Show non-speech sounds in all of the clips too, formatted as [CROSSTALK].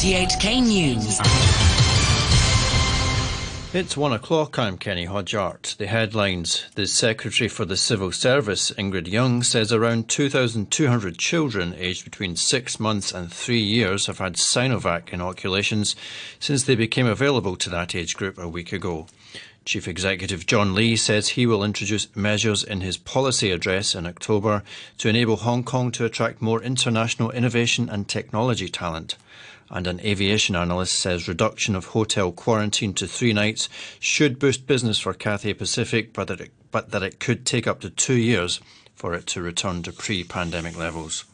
RTHK News. It's one o'clock. I'm Kenny Hodgart. The headlines. The Secretary for the Civil Service, Ingrid Yeung, says around 2,200 children aged between six months and three years have had Sinovac inoculations since they became available to that age group a week ago. Chief Executive John Lee says he will introduce measures in his policy address in October to enable Hong Kong to attract more international innovation and technology talent and an aviation analyst says reduction of hotel quarantine to three nights should boost business for Cathay Pacific, but that it, but that it could take up to two years for it to return to pre-pandemic levels.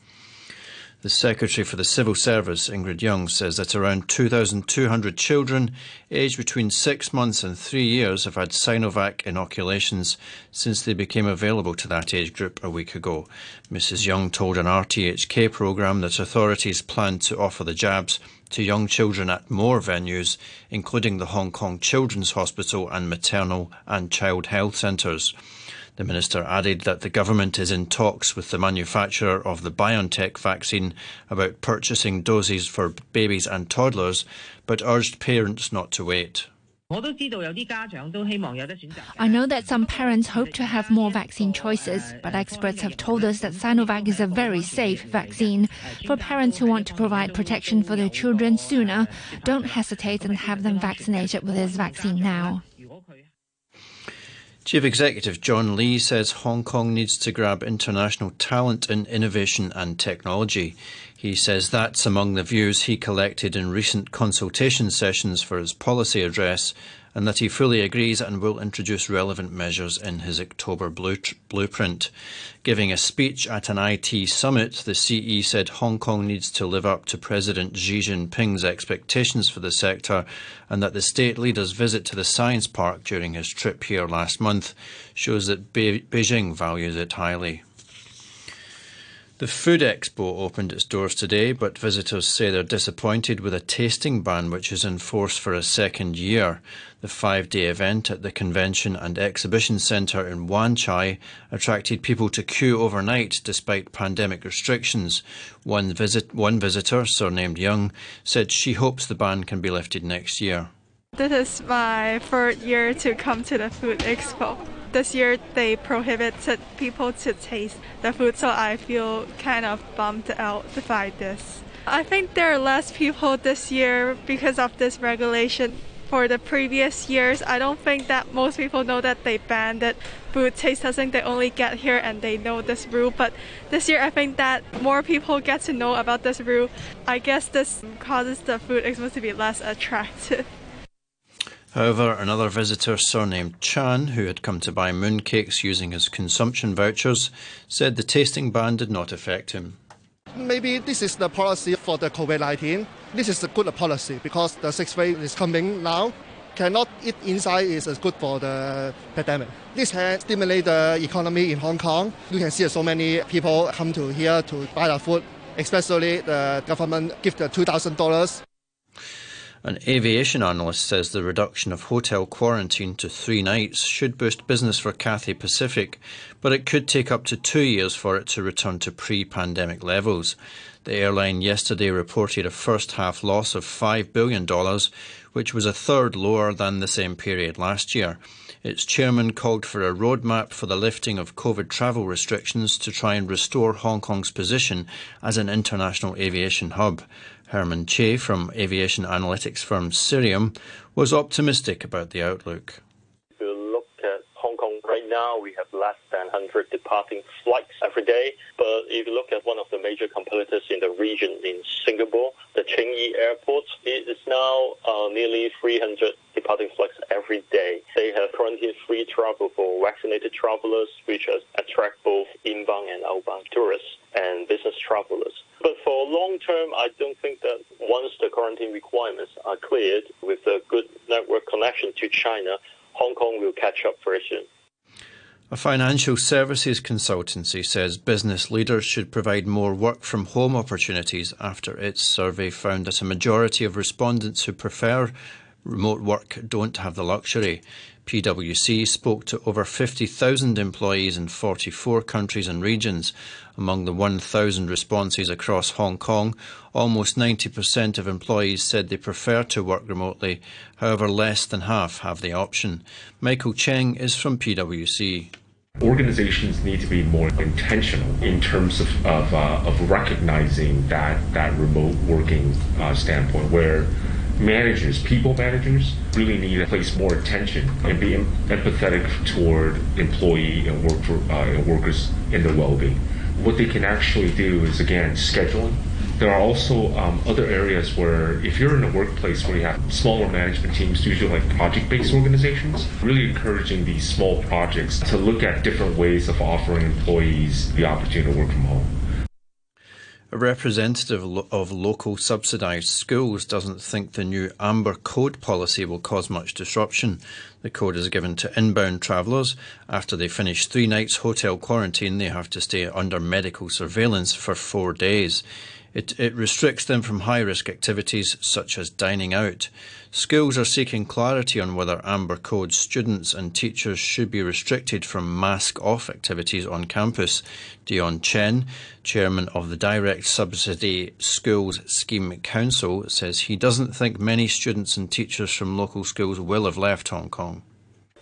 The Secretary for the Civil Service, Ingrid Yeung, says that around 2,200 children aged between six months and three years have had Sinovac inoculations since they became available to that age group a week ago. Mrs. Yeung told an RTHK programme that authorities plan to offer the jabs to young children at more venues, including the Hong Kong Children's Hospital and maternal and child health centres. The minister added that the government is in talks with the manufacturer of the BioNTech vaccine about purchasing doses for babies and toddlers, but urged parents not to wait. I know that some parents hope to have more vaccine choices, but experts have told us that Sinovac is a very safe vaccine. For parents who want to provide protection for their children sooner, don't hesitate and have them vaccinated with this vaccine now. Chief Executive John Lee says Hong Kong needs to grab international talent in innovation and technology. He says that's among the views he collected in recent consultation sessions for his policy address and that he fully agrees and will introduce relevant measures in his October blueprint. Giving a speech at an IT summit, the CE said Hong Kong needs to live up to President Xi Jinping's expectations for the sector and that the state leader's visit to the science park during his trip here last month shows that Be- Beijing values it highly. The Food Expo opened its doors today, but visitors say they're disappointed with a tasting ban which is in force for a second year. The five day event at the Convention and Exhibition Centre in Wan Chai attracted people to queue overnight despite pandemic restrictions. One, visit, one visitor, surnamed Young, said she hopes the ban can be lifted next year. This is my third year to come to the Food Expo this year they prohibited people to taste the food, so I feel kind of bummed out by this. I think there are less people this year because of this regulation. For the previous years, I don't think that most people know that they banned it. Food taste testing, they only get here and they know this rule. But this year, I think that more people get to know about this rule. I guess this causes the food expo to be less attractive. [LAUGHS] However, another visitor, surnamed Chan, who had come to buy mooncakes using his consumption vouchers, said the tasting ban did not affect him. Maybe this is the policy for the COVID 19. This is a good policy because the sixth wave is coming now. Cannot eat inside is good for the pandemic. This can stimulate the economy in Hong Kong. You can see so many people come to here to buy the food, especially the government give the $2,000 an aviation analyst says the reduction of hotel quarantine to three nights should boost business for Cathay Pacific, but it could take up to two years for it to return to pre pandemic levels. The airline yesterday reported a first half loss of $5 billion, which was a third lower than the same period last year. Its chairman called for a roadmap for the lifting of COVID travel restrictions to try and restore Hong Kong's position as an international aviation hub. Herman Che from aviation analytics firm Cirium was optimistic about the outlook. If you look at Hong Kong right now, we have less than 100 departing flights every day. But if you look at one of the major competitors in the region in Singapore, the Changi Airport, it is now uh, nearly 300 departing flights every day. They have quarantine-free travel for vaccinated travelers, which attract both inbound and outbound tourists and business travelers. But for long term, I don't think that once the quarantine requirements are cleared with a good network connection to China, Hong Kong will catch up very soon. A financial services consultancy says business leaders should provide more work from home opportunities after its survey found that a majority of respondents who prefer remote work don't have the luxury. PwC spoke to over 50,000 employees in 44 countries and regions. Among the 1,000 responses across Hong Kong, almost 90% of employees said they prefer to work remotely. However, less than half have the option. Michael Cheng is from PwC. Organizations need to be more intentional in terms of of, uh, of recognizing that that remote working uh, standpoint, where managers, people managers, really need to place more attention and be empathetic toward employee and work for, uh, and workers in their well-being. What they can actually do is again scheduling there are also um, other areas where if you're in a workplace where you have smaller management teams, usually like project-based organizations, really encouraging these small projects to look at different ways of offering employees the opportunity to work from home. A representative of local subsidised schools doesn't think the new Amber Code policy will cause much disruption. The code is given to inbound travellers. After they finish three nights hotel quarantine, they have to stay under medical surveillance for four days. It, it restricts them from high risk activities such as dining out. Schools are seeking clarity on whether Amber Code students and teachers should be restricted from mask off activities on campus. Dion Chen, chairman of the Direct Subsidy Schools Scheme Council, says he doesn't think many students and teachers from local schools will have left Hong Kong.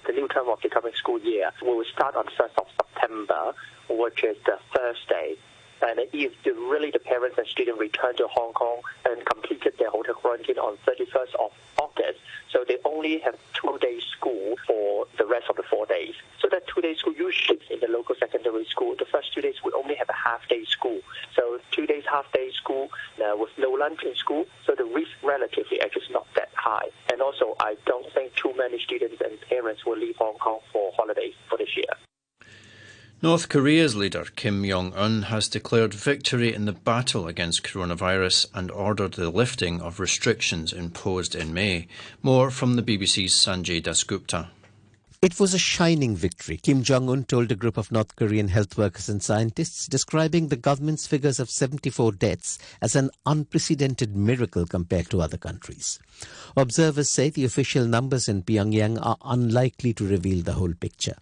The new term of the coming school year will start on 1st of September, which is the Thursday and if really the parents and students return to Hong Kong and completed their hotel quarantine on 31st of August, so they only have two days school for the rest of the four days. So that two days school usually in the local secondary school, the first two days we only have a half day school. So two days half day school uh, with no lunch in school. So the risk relatively actually is not that high. And also, I don't think too many students and parents will leave Hong Kong for holidays for this year. North Korea's leader Kim Jong un has declared victory in the battle against coronavirus and ordered the lifting of restrictions imposed in May. More from the BBC's Sanjay Dasgupta. It was a shining victory, Kim Jong un told a group of North Korean health workers and scientists, describing the government's figures of 74 deaths as an unprecedented miracle compared to other countries. Observers say the official numbers in Pyongyang are unlikely to reveal the whole picture.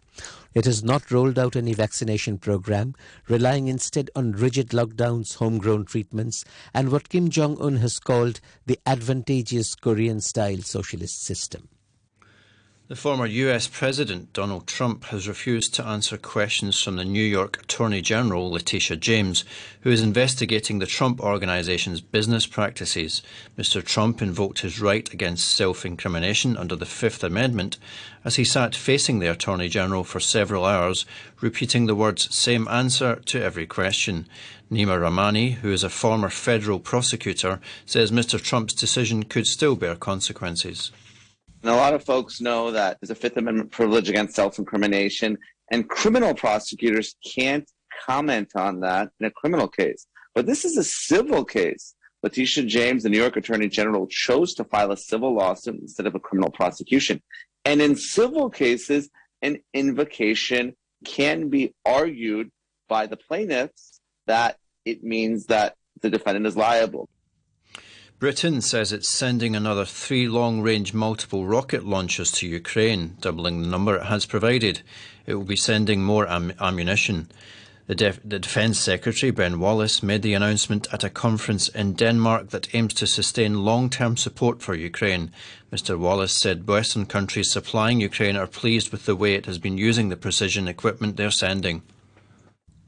It has not rolled out any vaccination program, relying instead on rigid lockdowns, homegrown treatments, and what Kim Jong un has called the advantageous Korean style socialist system. The former US President Donald Trump has refused to answer questions from the New York Attorney General Letitia James, who is investigating the Trump Organization's business practices. Mr. Trump invoked his right against self incrimination under the Fifth Amendment as he sat facing the Attorney General for several hours, repeating the words same answer to every question. Neama Rahmani, who is a former federal prosecutor, says Mr. Trump's decision could still bear consequences. And a lot of folks know that there's a Fifth Amendment privilege against self incrimination, and criminal prosecutors can't comment on that in a criminal case. But this is a civil case. Letitia James, the New York Attorney General, chose to file a civil lawsuit instead of a criminal prosecution. And in civil cases, an invocation can be argued by the plaintiffs that it means that the defendant is liable. Britain says it's sending another three long range multiple rocket launchers to Ukraine, doubling the number it has provided. It will be sending more am- ammunition. The, Def- the, Defence Secretary, Ben Wallace, made the announcement at a conference in Denmark that aims to sustain long term support for Ukraine. Mr. Wallace said Western countries supplying Ukraine are pleased with the way it has been using the precision equipment they're sending.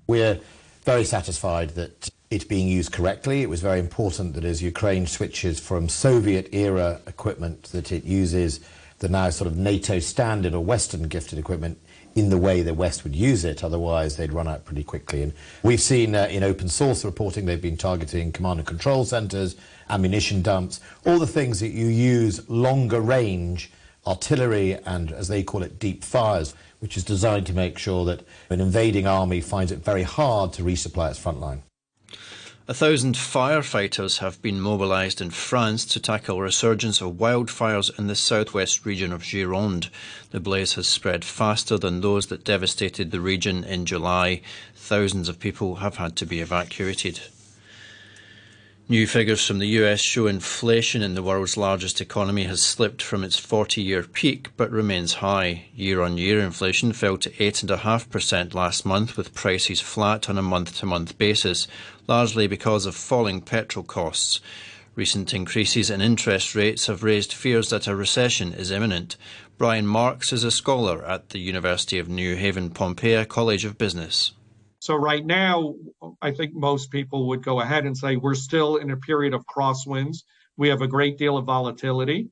We're very satisfied that it's being used correctly. It was very important that as Ukraine switches from Soviet era equipment that it uses the now sort of NATO standard or Western gifted equipment in the way the West would use it. Otherwise, they'd run out pretty quickly. And we've seen uh, in open source reporting they've been targeting command and control centers, ammunition dumps, all the things that you use longer range artillery and, as they call it, deep fires, which is designed to make sure that an invading army finds it very hard to resupply its front line. A thousand firefighters have been mobilised in France to tackle a resurgence of wildfires in the southwest region of Gironde. The blaze has spread faster than those that devastated the region in July. Thousands of people have had to be evacuated. New figures from the US show inflation in the world's largest economy has slipped from its 40 year peak but remains high. Year on year inflation fell to 8.5% last month, with prices flat on a month to month basis, largely because of falling petrol costs. Recent increases in interest rates have raised fears that a recession is imminent. Brian Marks is a scholar at the University of New Haven Pompea College of Business. So right now, I think most people would go ahead and say we're still in a period of crosswinds. We have a great deal of volatility.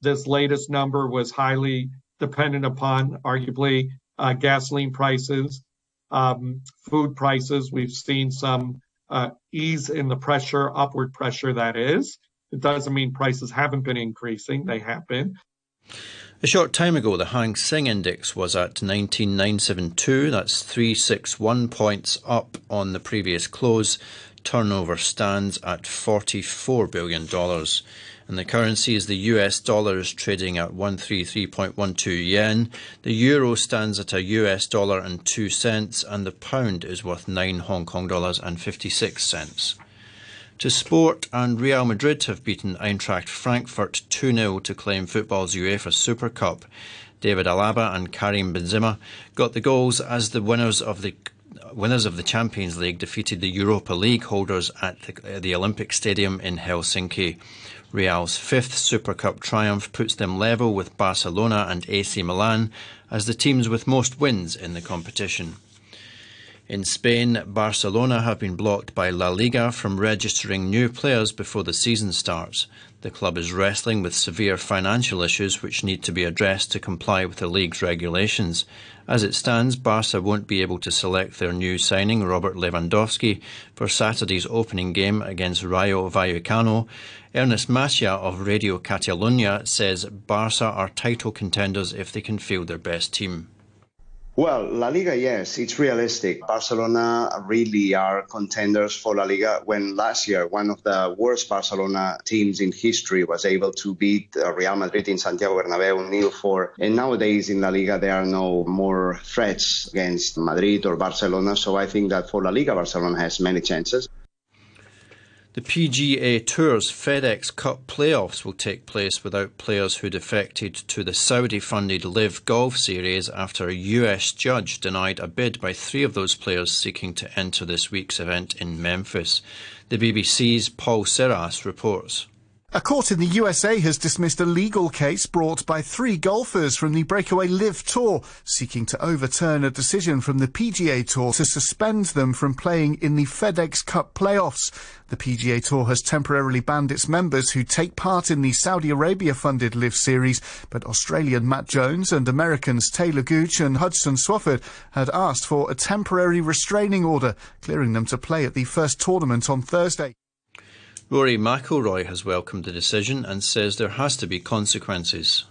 This latest number was highly dependent upon, arguably, uh, gasoline prices, um, food prices. We've seen some uh, ease in the pressure, upward pressure that is. It doesn't mean prices haven't been increasing, they have been. A short time ago, the Hang Seng Index was at 19972. That's 361 points up on the previous close. Turnover stands at $44 billion. And the currency is the US dollar is trading at 133.12 yen. The euro stands at a US dollar and 2 cents. And the pound is worth 9 Hong Kong dollars and 56 cents. To sport, and Real Madrid have beaten Eintracht Frankfurt 2 0 to claim football's UEFA Super Cup. David Alaba and Karim Benzema got the goals as the winners of the winners of the Champions League defeated the Europa League holders at the, the Olympic Stadium in Helsinki. Real's fifth Super Cup triumph puts them level with Barcelona and AC Milan as the teams with most wins in the competition. In Spain, Barcelona have been blocked by La Liga from registering new players before the season starts. The club is wrestling with severe financial issues which need to be addressed to comply with the league's regulations. As it stands, Barca won't be able to select their new signing, Robert Lewandowski, for Saturday's opening game against Rayo Vallecano. Ernest Macia of Radio Catalunya says Barca are title contenders if they can field their best team. Well, La Liga, yes, it's realistic. Barcelona really are contenders for La Liga when last year one of the worst Barcelona teams in history was able to beat uh, Real Madrid in Santiago Bernabeu nil 4 and nowadays in La Liga there are no more threats against Madrid or Barcelona so I think that for La Liga Barcelona has many chances. The PGA Tour's FedEx Cup playoffs will take place without players who defected to the Saudi funded LIV Golf Series after a US judge denied a bid by three of those players seeking to enter this week's event in Memphis. The BBC's Paul Serras reports. A court in the USA has dismissed a legal case brought by three golfers from the breakaway LIV Tour, seeking to overturn a decision from the PGA Tour to suspend them from playing in the FedEx Cup playoffs. The PGA Tour has temporarily banned its members who take part in the Saudi Arabia-funded LIV Series, but Australian Matt Jones and Americans Taylor Gooch and Hudson Swafford had asked for a temporary restraining order, clearing them to play at the first tournament on Thursday. Rory McIlroy has welcomed the decision and says there has to be consequences.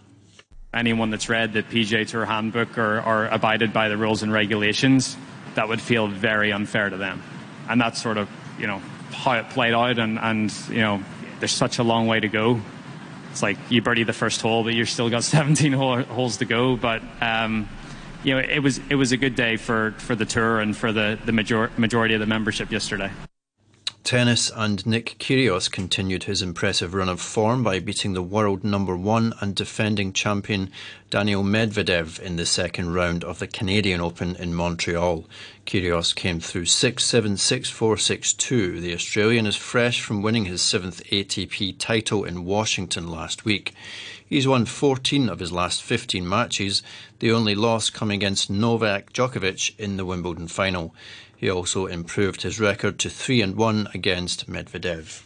Anyone that's read the PGA Tour handbook or, or abided by the rules and regulations, that would feel very unfair to them. And that's sort of, you know, how it played out. And, and you know, there's such a long way to go. It's like you birdie the first hole, but you've still got [LAUGHS] 17 holes to go. But um, you know, it was it was a good day for, for the tour and for the the major- majority of the membership yesterday. Tennis and Nick Kyrgios continued his impressive run of form by beating the world number one and defending champion Daniil Medvedev in the second round of the Canadian Open in Montreal. Kyrgios came through 6-7, 6-4, 6-2. The Australian is fresh from winning his seventh ATP title in Washington last week. He's won 14 of his last 15 matches, the only loss coming against Novak Djokovic in the Wimbledon final. He also improved his record to 3 and 1 against Medvedev.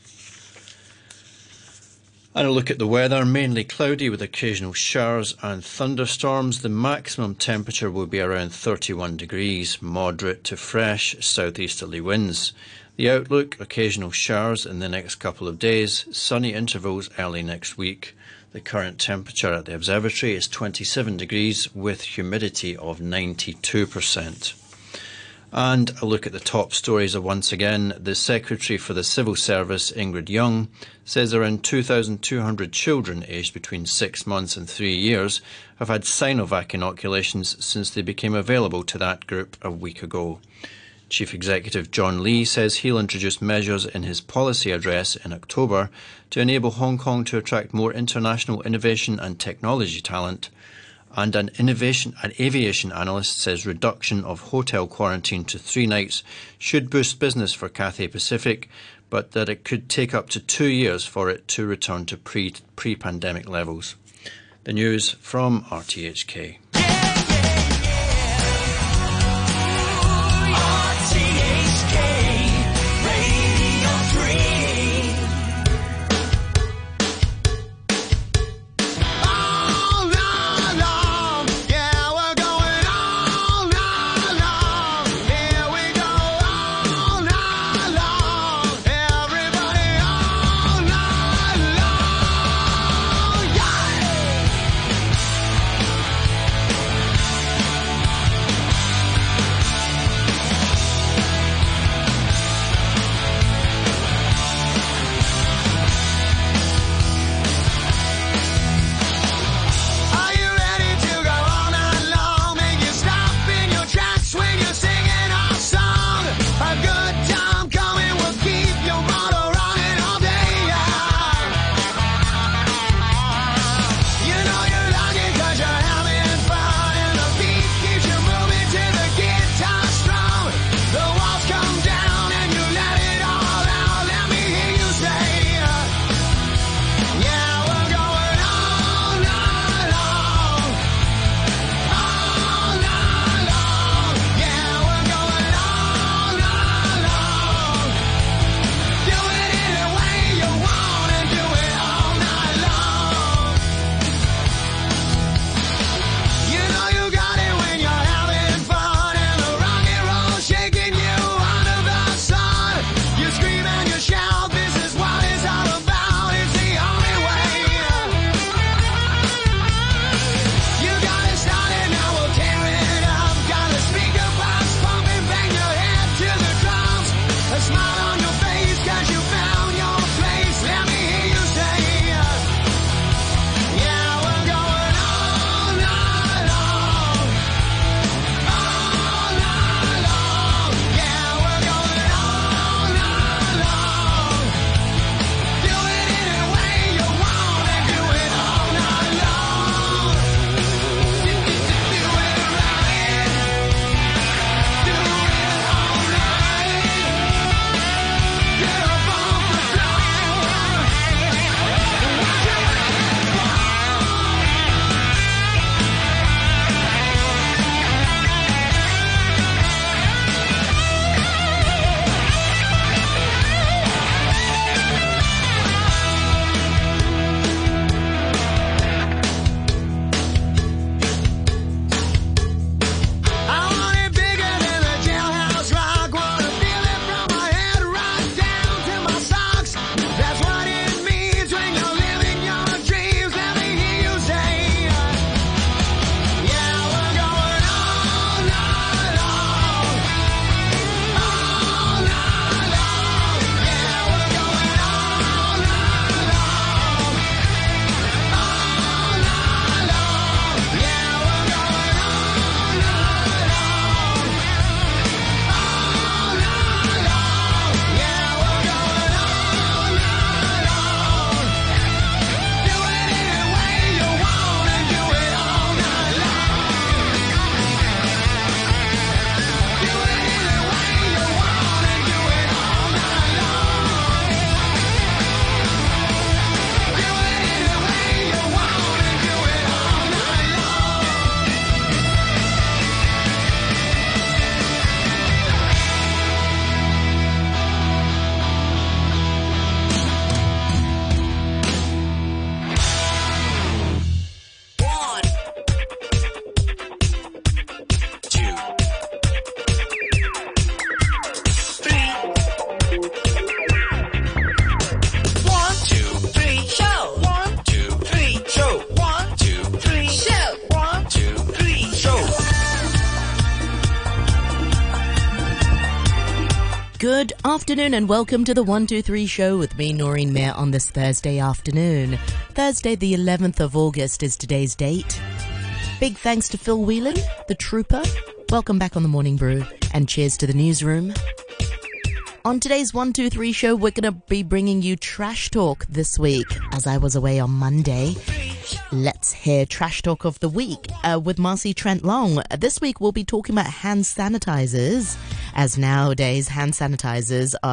And a look at the weather, mainly cloudy with occasional showers and thunderstorms. The maximum temperature will be around 31 degrees, moderate to fresh southeasterly winds. The outlook, occasional showers in the next couple of days, sunny intervals early next week. The current temperature at the observatory is 27 degrees with humidity of 92%. And a look at the top stories of once again. The Secretary for the Civil Service, Ingrid Yeung, says around 2,200 children aged between six months and three years have had Sinovac inoculations since they became available to that group a week ago. Chief Executive John Lee says he'll introduce measures in his policy address in October to enable Hong Kong to attract more international innovation and technology talent. And an innovation an aviation analyst says reduction of hotel quarantine to three nights should boost business for Cathay Pacific, but that it could take up to two years for it to return to pre pre pandemic levels. The news from RTHK. Good afternoon and welcome to the 123 show with me, Noreen Mir, on this Thursday afternoon. Thursday, the 11th of August, is today's date. Big thanks to Phil Whelan, the trooper. Welcome back on the Morning Brew, and cheers to the newsroom. On today's 123 show, we're going to be bringing you trash talk this week. As I was away on Monday, let's hear trash talk of the week uh, with Marcy Trent Long. This week, we'll be talking about hand sanitizers, as nowadays hand sanitizers are